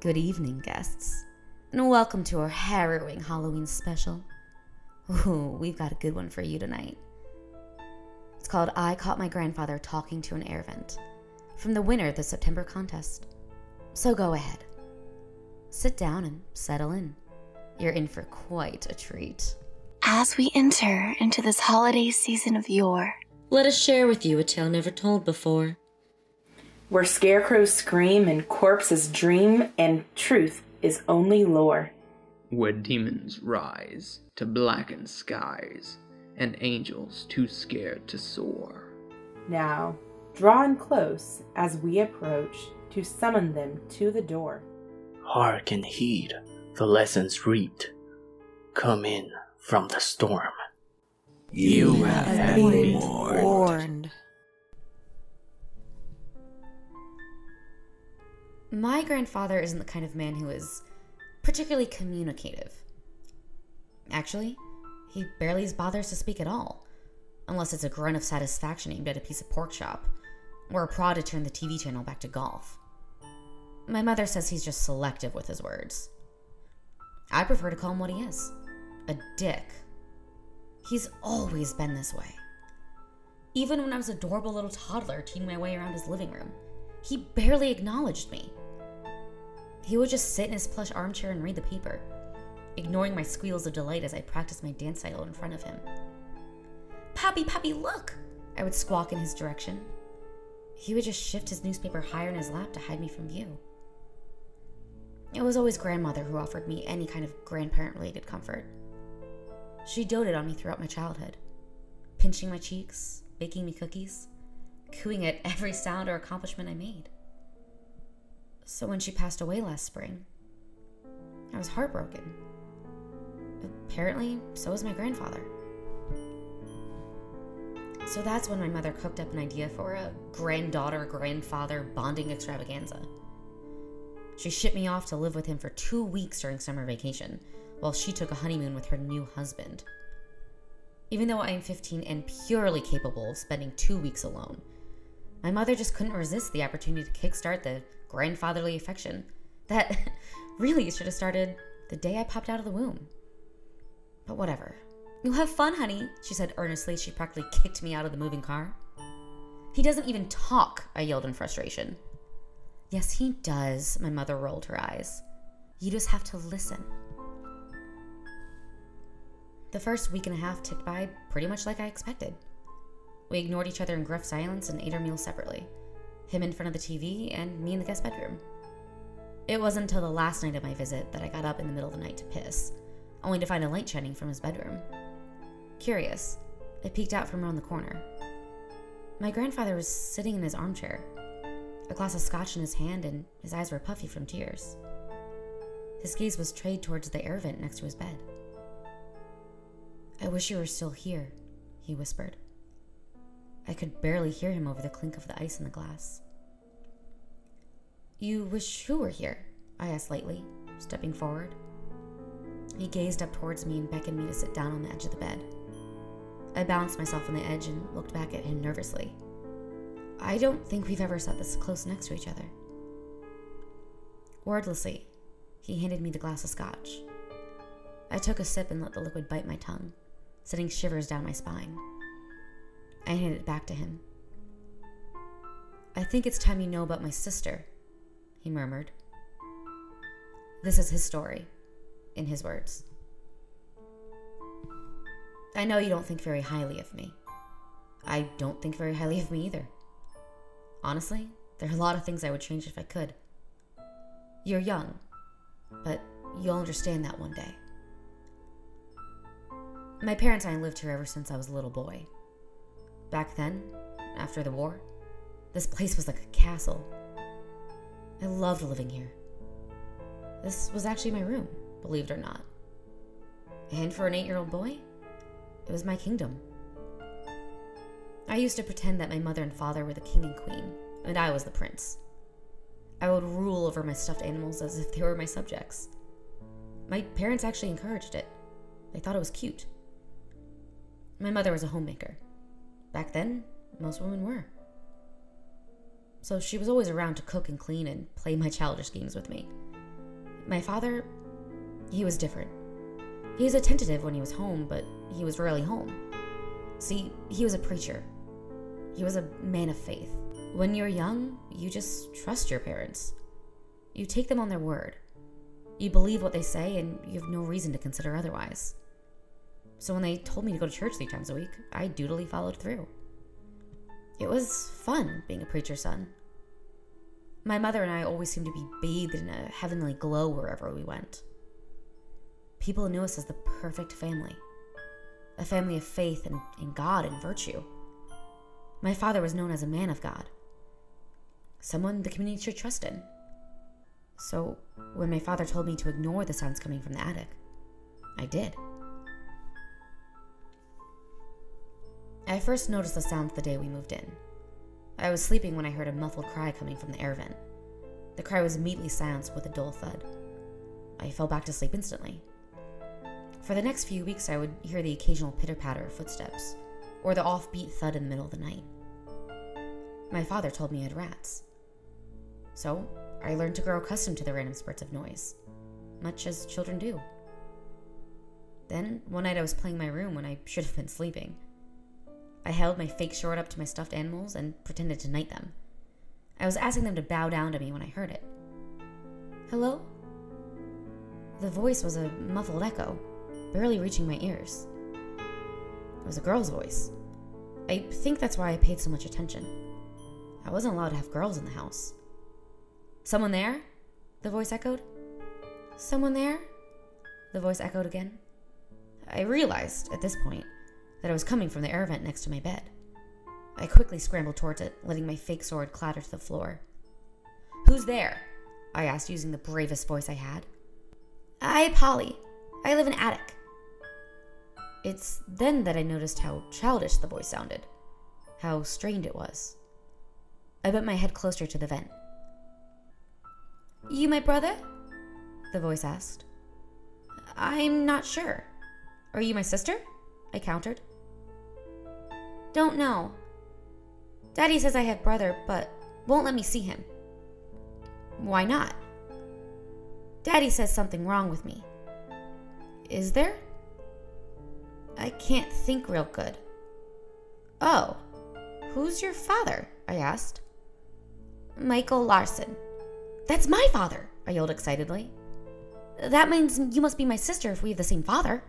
Good evening, guests, and welcome to our harrowing Halloween special. Ooh, we've got a good one for you tonight. It's called I Caught My Grandfather Talking to an Air Vent from the winner of the September contest. So go ahead, sit down and settle in. You're in for quite a treat. As we enter into this holiday season of yore, let us share with you a tale never told before. Where scarecrows scream and corpses dream, and truth is only lore. Where demons rise to blacken skies, and angels too scared to soar. Now, draw in close as we approach to summon them to the door. Hark and heed the lessons reaped. Come in from the storm. You have been warned. My grandfather isn't the kind of man who is particularly communicative. Actually, he barely bothers to speak at all, unless it's a grunt of satisfaction aimed at a piece of pork chop, or a prod to turn the TV channel back to golf. My mother says he's just selective with his words. I prefer to call him what he is a dick. He's always been this way. Even when I was a adorable little toddler teeing my way around his living room, he barely acknowledged me. He would just sit in his plush armchair and read the paper, ignoring my squeals of delight as I practiced my dance cycle in front of him. Poppy, Poppy, look! I would squawk in his direction. He would just shift his newspaper higher in his lap to hide me from view. It was always grandmother who offered me any kind of grandparent related comfort. She doted on me throughout my childhood, pinching my cheeks, baking me cookies, cooing at every sound or accomplishment I made. So when she passed away last spring, I was heartbroken. Apparently, so was my grandfather. So that's when my mother cooked up an idea for a granddaughter grandfather bonding extravaganza. She shipped me off to live with him for two weeks during summer vacation, while she took a honeymoon with her new husband. Even though I am 15 and purely capable of spending two weeks alone, my mother just couldn't resist the opportunity to kickstart the grandfatherly affection that really should have started the day I popped out of the womb. But whatever. You'll have fun, honey, she said earnestly. She practically kicked me out of the moving car. He doesn't even talk, I yelled in frustration. Yes, he does, my mother rolled her eyes. You just have to listen. The first week and a half ticked by pretty much like I expected. We ignored each other in gruff silence and ate our meals separately him in front of the TV and me in the guest bedroom. It wasn't until the last night of my visit that I got up in the middle of the night to piss, only to find a light shining from his bedroom. Curious, I peeked out from around the corner. My grandfather was sitting in his armchair, a glass of scotch in his hand, and his eyes were puffy from tears. His gaze was strayed towards the air vent next to his bed. I wish you were still here, he whispered. I could barely hear him over the clink of the ice in the glass. You wish who were here? I asked lightly, stepping forward. He gazed up towards me and beckoned me to sit down on the edge of the bed. I balanced myself on the edge and looked back at him nervously. I don't think we've ever sat this close next to each other. Wordlessly, he handed me the glass of scotch. I took a sip and let the liquid bite my tongue sending shivers down my spine. I handed it back to him. I think it's time you know about my sister, he murmured. This is his story, in his words. I know you don't think very highly of me. I don't think very highly of me either. Honestly, there are a lot of things I would change if I could. You're young, but you'll understand that one day. My parents and I lived here ever since I was a little boy. Back then, after the war, this place was like a castle. I loved living here. This was actually my room, believe it or not. And for an eight year old boy, it was my kingdom. I used to pretend that my mother and father were the king and queen, and I was the prince. I would rule over my stuffed animals as if they were my subjects. My parents actually encouraged it. They thought it was cute. My mother was a homemaker. Back then, most women were. So she was always around to cook and clean and play my childish games with me. My father, he was different. He was attentive when he was home, but he was rarely home. See, he was a preacher. He was a man of faith. When you're young, you just trust your parents. You take them on their word. You believe what they say, and you have no reason to consider otherwise. So when they told me to go to church three times a week, I dutifully followed through. It was fun being a preacher's son. My mother and I always seemed to be bathed in a heavenly glow wherever we went. People knew us as the perfect family a family of faith and, in God and virtue. My father was known as a man of God, someone the community should trust in. So, when my father told me to ignore the sounds coming from the attic, I did. I first noticed the sounds the day we moved in. I was sleeping when I heard a muffled cry coming from the air vent. The cry was immediately silenced with a dull thud. I fell back to sleep instantly. For the next few weeks, I would hear the occasional pitter patter of footsteps, or the offbeat thud in the middle of the night. My father told me I had rats. So, I learned to grow accustomed to the random spurts of noise, much as children do. Then, one night I was playing my room when I should have been sleeping. I held my fake sword up to my stuffed animals and pretended to knight them. I was asking them to bow down to me when I heard it. Hello? The voice was a muffled echo, barely reaching my ears. It was a girl's voice. I think that's why I paid so much attention. I wasn't allowed to have girls in the house. Someone there? The voice echoed. Someone there? The voice echoed again. I realized, at this point, that it was coming from the air vent next to my bed. I quickly scrambled towards it, letting my fake sword clatter to the floor. Who's there? I asked using the bravest voice I had. I, Polly. I live in attic. It's then that I noticed how childish the voice sounded, how strained it was. I bent my head closer to the vent. You my brother? The voice asked. I'm not sure. Are you my sister? I countered. Don't know. Daddy says I have brother, but won't let me see him. Why not? Daddy says something wrong with me. Is there? I can't think real good. Oh, who's your father? I asked. Michael Larson. That's my father, I yelled excitedly. That means you must be my sister if we have the same father.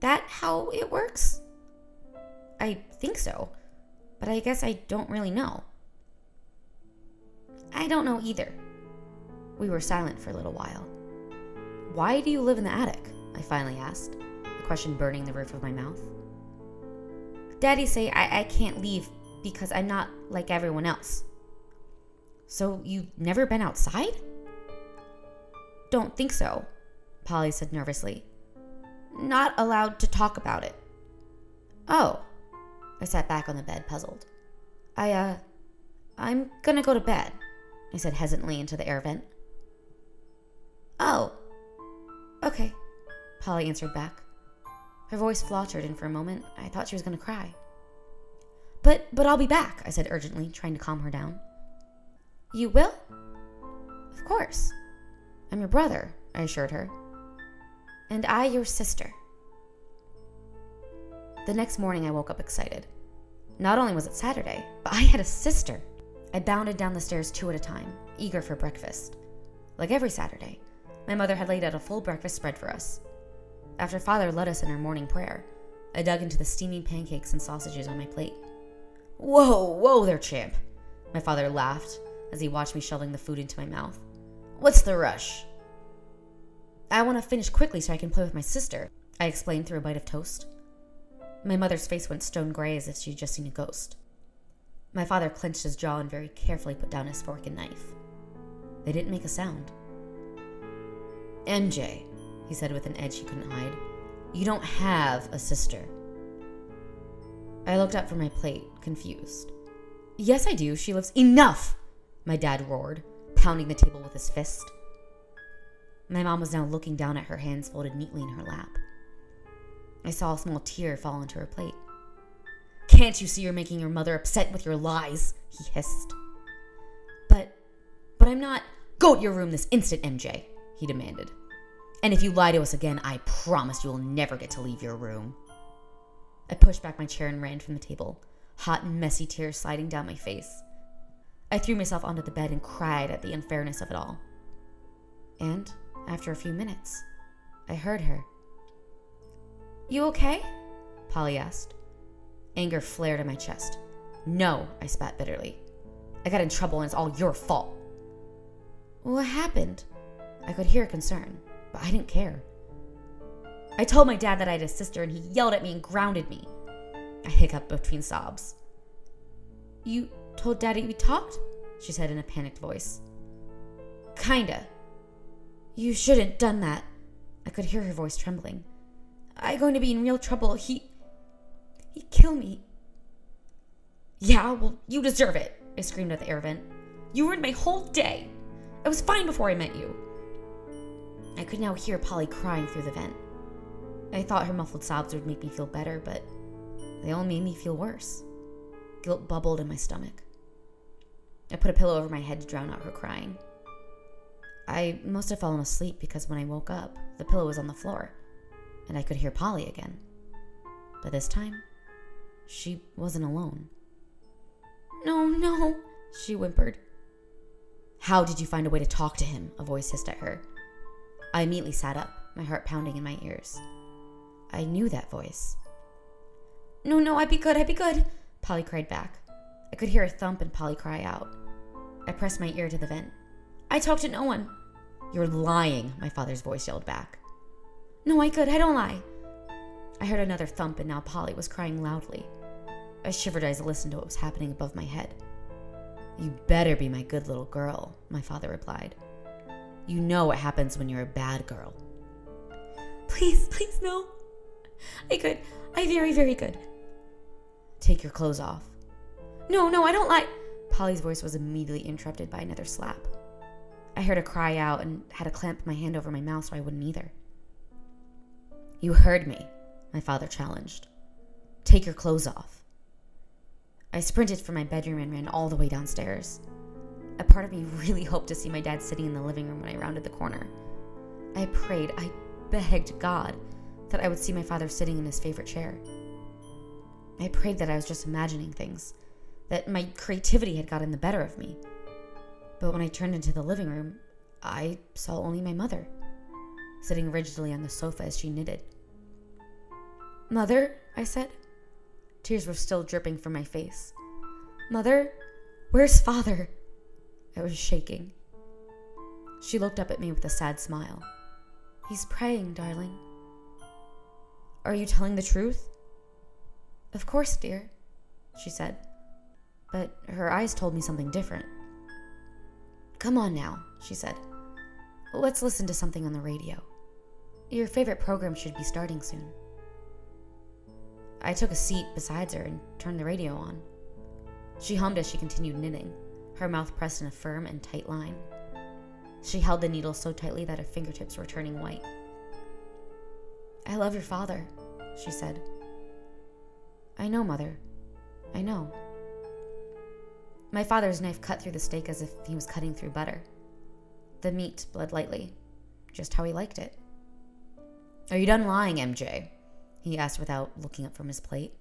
That how it works? I think so, but I guess I don't really know. I don't know either. We were silent for a little while. Why do you live in the attic? I finally asked, the question burning the roof of my mouth. Daddy say I, I can't leave because I'm not like everyone else. So you've never been outside? Don't think so, Polly said nervously. Not allowed to talk about it. Oh, I sat back on the bed, puzzled. I, uh, I'm gonna go to bed, I said hesitantly into the air vent. Oh, okay, Polly answered back. Her voice faltered, and for a moment I thought she was gonna cry. But, but I'll be back, I said urgently, trying to calm her down. You will? Of course. I'm your brother, I assured her. And I your sister. The next morning, I woke up excited. Not only was it Saturday, but I had a sister. I bounded down the stairs two at a time, eager for breakfast. Like every Saturday, my mother had laid out a full breakfast spread for us. After father led us in our morning prayer, I dug into the steaming pancakes and sausages on my plate. Whoa, whoa there, champ! My father laughed as he watched me shoveling the food into my mouth. What's the rush? I want to finish quickly so I can play with my sister, I explained through a bite of toast. My mother's face went stone gray as if she'd just seen a ghost. My father clenched his jaw and very carefully put down his fork and knife. They didn't make a sound. MJ, he said with an edge he couldn't hide, you don't have a sister. I looked up from my plate, confused. Yes, I do. She lives. Enough! My dad roared, pounding the table with his fist. My mom was now looking down at her hands folded neatly in her lap. I saw a small tear fall into her plate. Can't you see you're making your mother upset with your lies? He hissed. But, but I'm not. Go to your room this instant, MJ, he demanded. And if you lie to us again, I promise you will never get to leave your room. I pushed back my chair and ran from the table, hot and messy tears sliding down my face. I threw myself onto the bed and cried at the unfairness of it all. And, after a few minutes, I heard her. You okay? Polly asked. Anger flared in my chest. No, I spat bitterly. I got in trouble and it's all your fault. What happened? I could hear concern, but I didn't care. I told my dad that I had a sister and he yelled at me and grounded me. I hiccuped between sobs. You told daddy we talked? She said in a panicked voice. Kinda. You shouldn't done that. I could hear her voice trembling. I going to be in real trouble. He he kill me. Yeah, well, you deserve it, I screamed at the air vent. You ruined my whole day. I was fine before I met you. I could now hear Polly crying through the vent. I thought her muffled sobs would make me feel better, but they only made me feel worse. Guilt bubbled in my stomach. I put a pillow over my head to drown out her crying. I must have fallen asleep because when I woke up, the pillow was on the floor, and I could hear Polly again. But this time, she wasn't alone. No, no, she whimpered. How did you find a way to talk to him? A voice hissed at her. I immediately sat up, my heart pounding in my ears. I knew that voice. No, no, I'd be good, I'd be good, Polly cried back. I could hear a thump and Polly cry out. I pressed my ear to the vent. I talked to no one. You're lying, my father's voice yelled back. No, I could, I don't lie. I heard another thump, and now Polly was crying loudly. I shivered as I listened to what was happening above my head. You better be my good little girl, my father replied. You know what happens when you're a bad girl. Please, please, no. I could. I very, very good. Take your clothes off. No, no, I don't like. Polly's voice was immediately interrupted by another slap. I heard a cry out and had to clamp my hand over my mouth so I wouldn't either. You heard me, my father challenged. Take your clothes off. I sprinted from my bedroom and ran all the way downstairs. A part of me really hoped to see my dad sitting in the living room when I rounded the corner. I prayed, I begged God that I would see my father sitting in his favorite chair. I prayed that I was just imagining things, that my creativity had gotten the better of me. But when I turned into the living room, I saw only my mother, sitting rigidly on the sofa as she knitted. Mother, I said. Tears were still dripping from my face. Mother, where's father? I was shaking. She looked up at me with a sad smile. He's praying, darling. Are you telling the truth? Of course, dear, she said. But her eyes told me something different. Come on now, she said. Let's listen to something on the radio. Your favorite program should be starting soon. I took a seat beside her and turned the radio on. She hummed as she continued knitting, her mouth pressed in a firm and tight line. She held the needle so tightly that her fingertips were turning white. I love your father, she said. I know, Mother. I know. My father's knife cut through the steak as if he was cutting through butter. The meat bled lightly, just how he liked it. Are you done lying, MJ? He asked without looking up from his plate.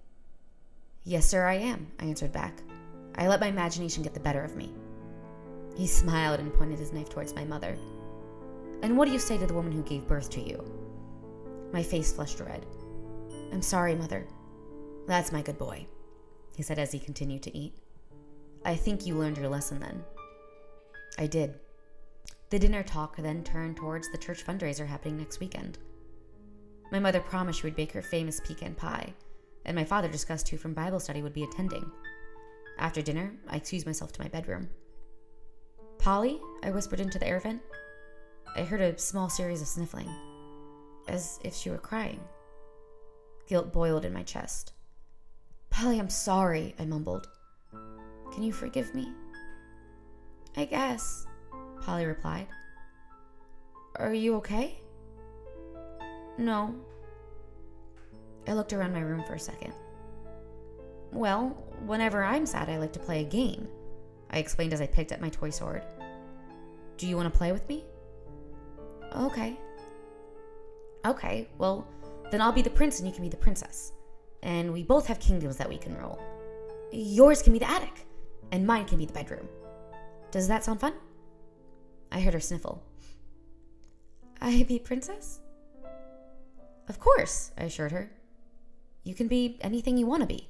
Yes, sir, I am, I answered back. I let my imagination get the better of me. He smiled and pointed his knife towards my mother. And what do you say to the woman who gave birth to you? My face flushed red. I'm sorry, mother. That's my good boy, he said as he continued to eat. I think you learned your lesson then. I did. The dinner talk then turned towards the church fundraiser happening next weekend. My mother promised she would bake her famous pecan pie, and my father discussed who from Bible study would be attending. After dinner, I excused myself to my bedroom. Polly, I whispered into the air vent. I heard a small series of sniffling, as if she were crying. Guilt boiled in my chest. Polly, I'm sorry, I mumbled. Can you forgive me? I guess, Polly replied. Are you okay? No. I looked around my room for a second. Well, whenever I'm sad, I like to play a game, I explained as I picked up my toy sword. Do you want to play with me? Okay. Okay, well, then I'll be the prince and you can be the princess. And we both have kingdoms that we can rule. Yours can be the attic, and mine can be the bedroom. Does that sound fun? I heard her sniffle. I be princess? Of course, I assured her. You can be anything you want to be.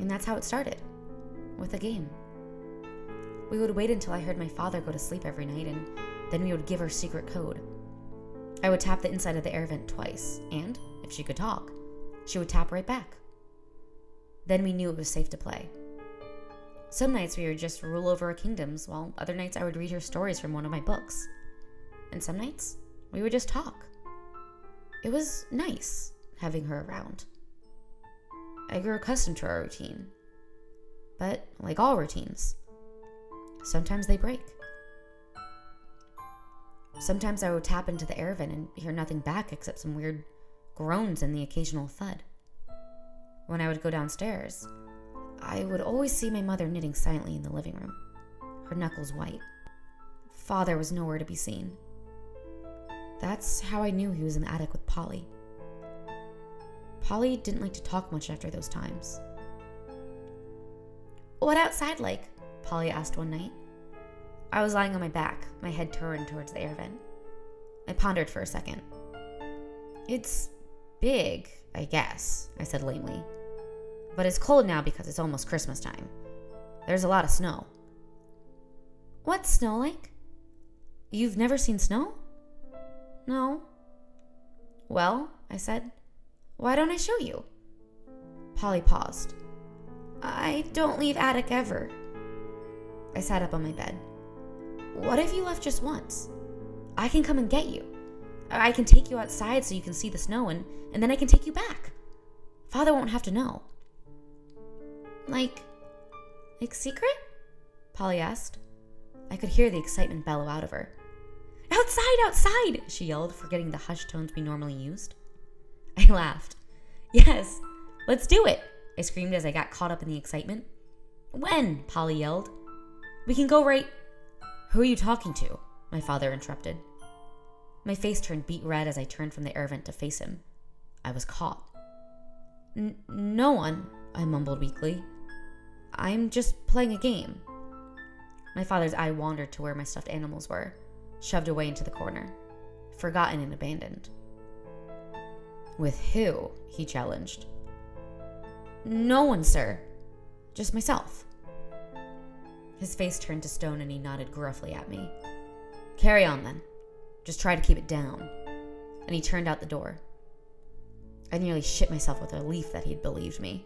And that's how it started with a game. We would wait until I heard my father go to sleep every night, and then we would give her secret code. I would tap the inside of the air vent twice, and if she could talk, she would tap right back. Then we knew it was safe to play. Some nights we would just rule over our kingdoms, while other nights I would read her stories from one of my books. And some nights we would just talk. It was nice having her around. I grew accustomed to our routine. But, like all routines, sometimes they break. Sometimes I would tap into the air vent and hear nothing back except some weird groans and the occasional thud. When I would go downstairs, I would always see my mother knitting silently in the living room, her knuckles white. Father was nowhere to be seen. That's how I knew he was in the attic with Polly. Polly didn't like to talk much after those times. What outside like? Polly asked one night. I was lying on my back, my head turned towards the air vent. I pondered for a second. It's big, I guess, I said lamely. But it's cold now because it's almost Christmas time. There's a lot of snow. What's snow like? You've never seen snow? No. Well, I said, why don't I show you? Polly paused. I don't leave attic ever. I sat up on my bed. What if you left just once? I can come and get you. I can take you outside so you can see the snow and, and then I can take you back. Father won't have to know. Like, like secret? Polly asked. I could hear the excitement bellow out of her. Outside, outside, she yelled, forgetting the hushed tones we normally used. I laughed. Yes, let's do it, I screamed as I got caught up in the excitement. When? Polly yelled. We can go right. Who are you talking to? My father interrupted. My face turned beet red as I turned from the air vent to face him. I was caught. No one, I mumbled weakly. I'm just playing a game. My father's eye wandered to where my stuffed animals were, shoved away into the corner, forgotten and abandoned. With who? he challenged. No one, sir. Just myself. His face turned to stone and he nodded gruffly at me. Carry on then. Just try to keep it down. And he turned out the door. I nearly shit myself with relief that he'd believed me.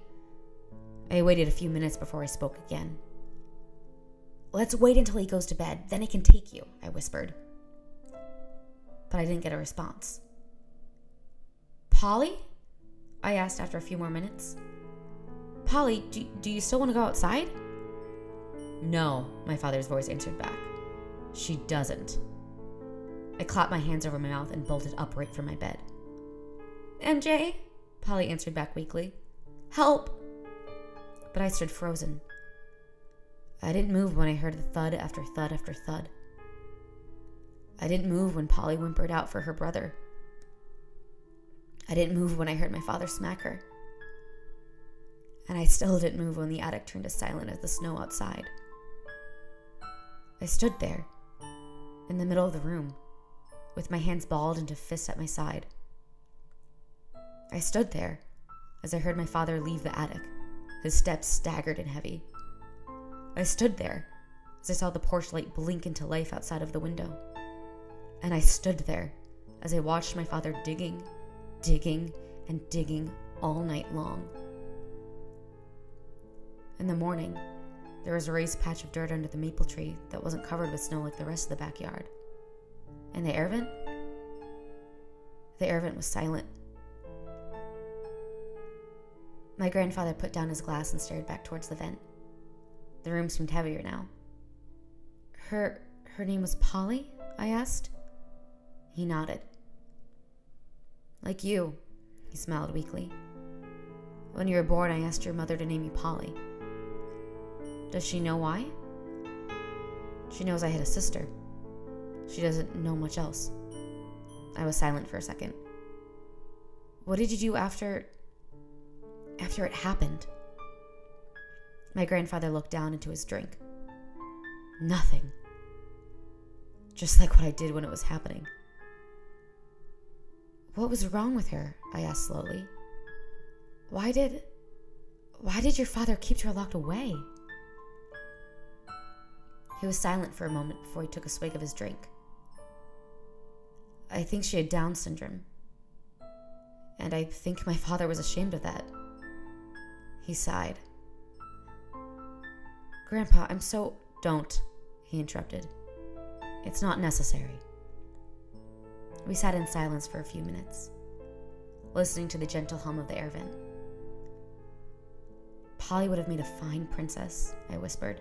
I waited a few minutes before I spoke again. Let's wait until he goes to bed, then I can take you, I whispered. But I didn't get a response. Polly? I asked after a few more minutes. Polly, do, do you still want to go outside? No, my father's voice answered back. She doesn't. I clapped my hands over my mouth and bolted upright from my bed. MJ? Polly answered back weakly. Help! But I stood frozen. I didn't move when I heard the thud after thud after thud. I didn't move when Polly whimpered out for her brother. I didn't move when I heard my father smack her. And I still didn't move when the attic turned as silent as the snow outside. I stood there, in the middle of the room, with my hands balled into fists at my side. I stood there as I heard my father leave the attic, his steps staggered and heavy. I stood there as I saw the porch light blink into life outside of the window. And I stood there as I watched my father digging, digging, and digging all night long. In the morning, there was a raised patch of dirt under the maple tree that wasn't covered with snow like the rest of the backyard. And the air vent? The air vent was silent. My grandfather put down his glass and stared back towards the vent. The room seemed heavier now. Her her name was Polly? I asked. He nodded. Like you, he smiled weakly. When you were born, I asked your mother to name you Polly. Does she know why? She knows I had a sister. She doesn't know much else. I was silent for a second. What did you do after. after it happened? My grandfather looked down into his drink. Nothing. Just like what I did when it was happening. What was wrong with her? I asked slowly. Why did. Why did your father keep her locked away? He was silent for a moment before he took a swig of his drink. I think she had Down syndrome. And I think my father was ashamed of that. He sighed. Grandpa, I'm so. Don't, he interrupted. It's not necessary. We sat in silence for a few minutes, listening to the gentle hum of the air vent. Polly would have made a fine princess, I whispered.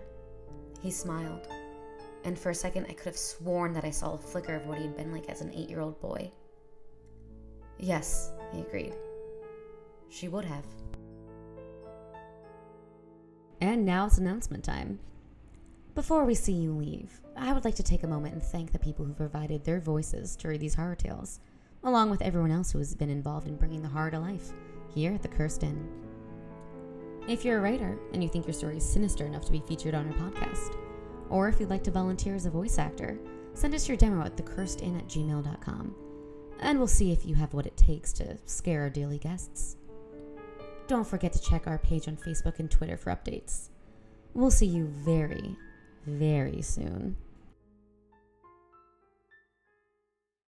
He smiled, and for a second I could have sworn that I saw a flicker of what he had been like as an eight year old boy. Yes, he agreed. She would have. And now it's announcement time. Before we see you leave, I would like to take a moment and thank the people who provided their voices to read these horror tales, along with everyone else who has been involved in bringing the horror to life here at the Cursed Inn. If you're a writer and you think your story is sinister enough to be featured on our podcast, or if you'd like to volunteer as a voice actor, send us your demo at thecursedinn at gmail.com, and we'll see if you have what it takes to scare our daily guests. Don't forget to check our page on Facebook and Twitter for updates. We'll see you very, very soon.